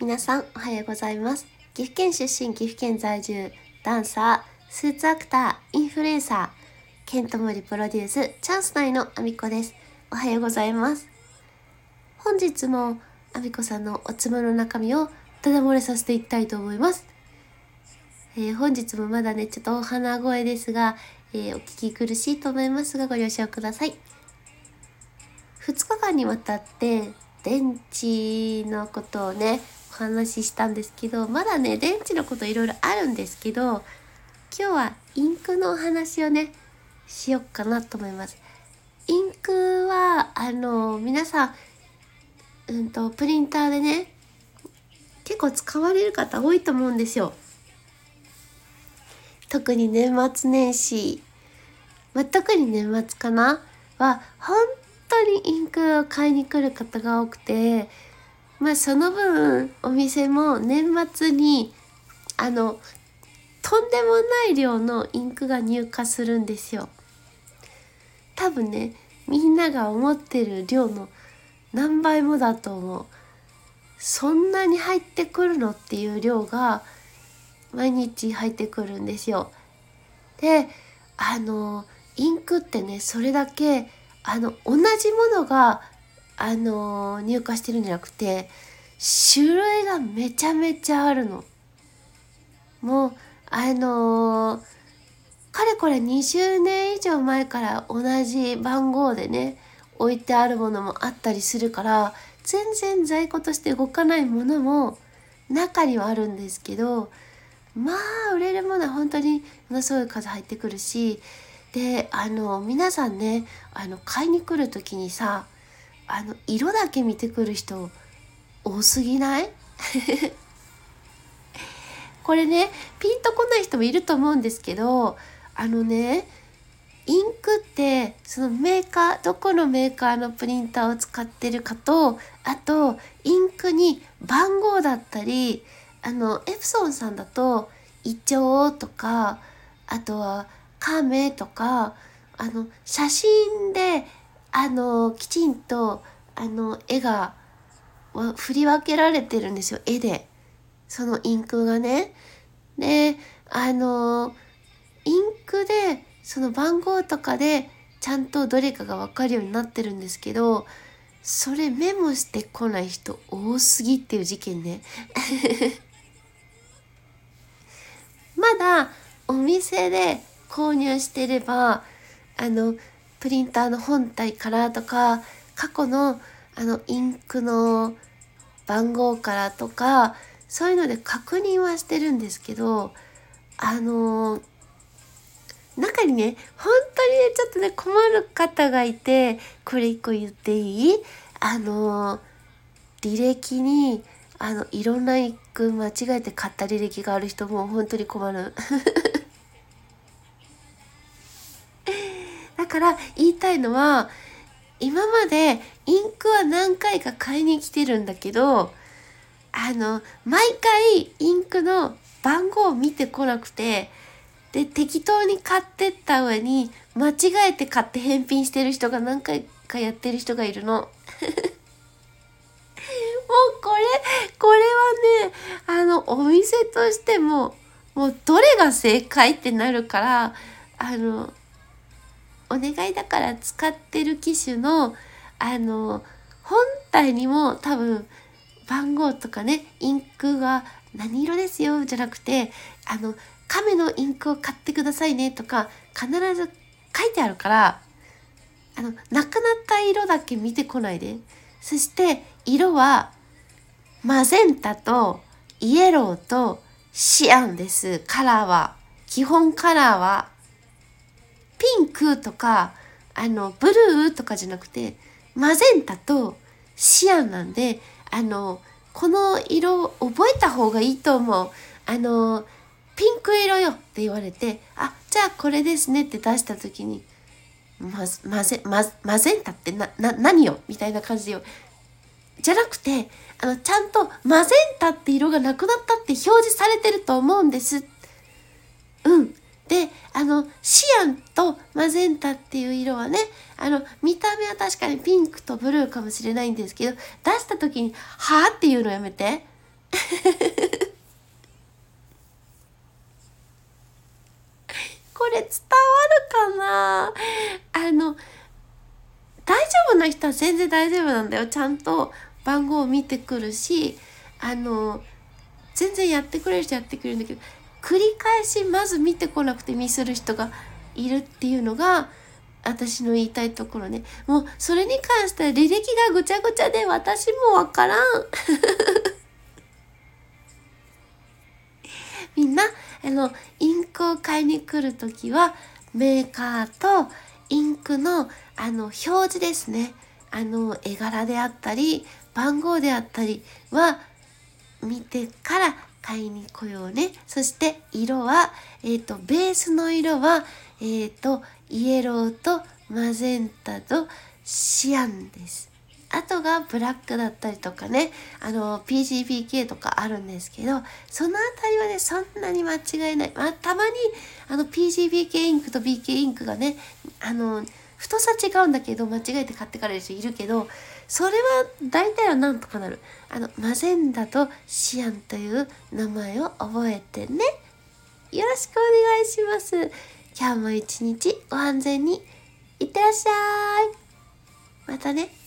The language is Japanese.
皆さんおはようございます。岐阜県出身岐阜県在住ダンサースーツアクターインフルエンサーケントモリプロデュースチャンス内のあみこです。おはようございます。本日もあみこさんのおつむの中身をただ漏れさせていきたいと思います。えー、本日もまだねちょっとお鼻声ですが、えー、お聞き苦しいと思いますがご了承ください。2日間にわたって電池のことをねお話ししたんですけどまだね電池のこといろいろあるんですけど今日はインクのお話をねしよっかなと思います。インクはあの皆さんうんとプリンターでね結構使われる方多いと思うんですよ。特に年末年始、まあ、特に年末かな？は本当にインクを買いに来る方が多くてまあその分お店も年末にあのとんでもない量のインクが入荷するんですよ。多分ねみんなが思ってる量の何倍もだと思う。そんなに入ってくるのっていう量が毎日入ってくるんですよ。であのインクってねそれだけあの同じものがあの入荷してるんじゃなくて種類がめちゃめちゃあるの。もうあのー、かれこれ20年以上前から同じ番号でね置いてあるものもあったりするから全然在庫として動かないものも中にはあるんですけどまあ売れるものは本当にものすごい数入ってくるしであの皆さんねあの買いに来る時にさあの色だけ見てくる人多すぎない？これねピンとこない人もいると思うんですけどあのねインクってそのメーカーどこのメーカーのプリンターを使ってるかとあとインクに番号だったりあのエプソンさんだとイチョウとかあとはカメとかあの写真であのきちんとあの絵が振り分けられてるんですよ絵でそのインクがね。であのインクでその番号とかでちゃんとどれかが分かるようになってるんですけどそれメモしてこない人多すぎっていう事件ね。まだお店で購入してればあのプリンターの本体からとか過去のあのインクの番号からとかそういうので確認はしてるんですけどあの中にね本当にねちょっとね困る方がいてこれ一個言っていい？あの履歴にあのいろんなインク間違えて買った履歴がある人も本当に困る。から言いたいのは今までインクは何回か買いに来てるんだけどあの毎回インクの番号を見てこなくてで適当に買ってった上に間違えて買って返品してる人が何回かやってる人がいるの。もうこれこれはねあのお店としてももうどれが正解ってなるからあのお願いだから使ってる機種のあの本体にも多分番号とかねインクが何色ですよじゃなくてあの亀のインクを買ってくださいねとか必ず書いてあるからあのなくなった色だけ見てこないで。そして色はマゼンタとイエローとシアンです。カラーは。基本カラーはピンクとかあのブルーとかじゃなくてマゼンタとシアンなんであのこの色覚えた方がいいと思う。あのピンク色よって言われてあじゃあこれですねって出した時にまマゼママゼンタってなな何よみたいな感じでよ。じゃなくてあのちゃんとマゼンタって色がなくなったって表示されてると思うんです。うん。であのシアンとマゼンタっていう色はねあの見た目は確かにピンクとブルーかもしれないんですけど出した時に「はあ?」っていうのやめて これ伝わるかな？あの大丈夫な人は全然大丈夫なんだよちゃんと番号を見てくるしあの全然やってくれる人やってくれるんだけど繰り返しまず見てこなくてミスる人がいるっていうのが私の言いたいところね。もうそれに関しては履歴がぐちゃぐちゃで私もわからん。みんなあのインクを買いに来る時はメーカーとインクのあの表示ですね。あの絵柄であったり番号であったりは見てから買いに来ようねそして色は、えーと、ベースの色は、えーとイエローとマゼンタとシアンです。あとがブラックだったりとかね、あの、PGBK とかあるんですけど、そのあたりはね、そんなに間違いない。まあ、たまに、あの、PGBK インクと BK インクがね、あの、太さ違うんだけど、間違えて買ってからる人いるけど、それは大体はなんとかなる。あの、マゼンダとシアンという名前を覚えてね。よろしくお願いします。今日も一日ご安全にいってらっしゃい。またね。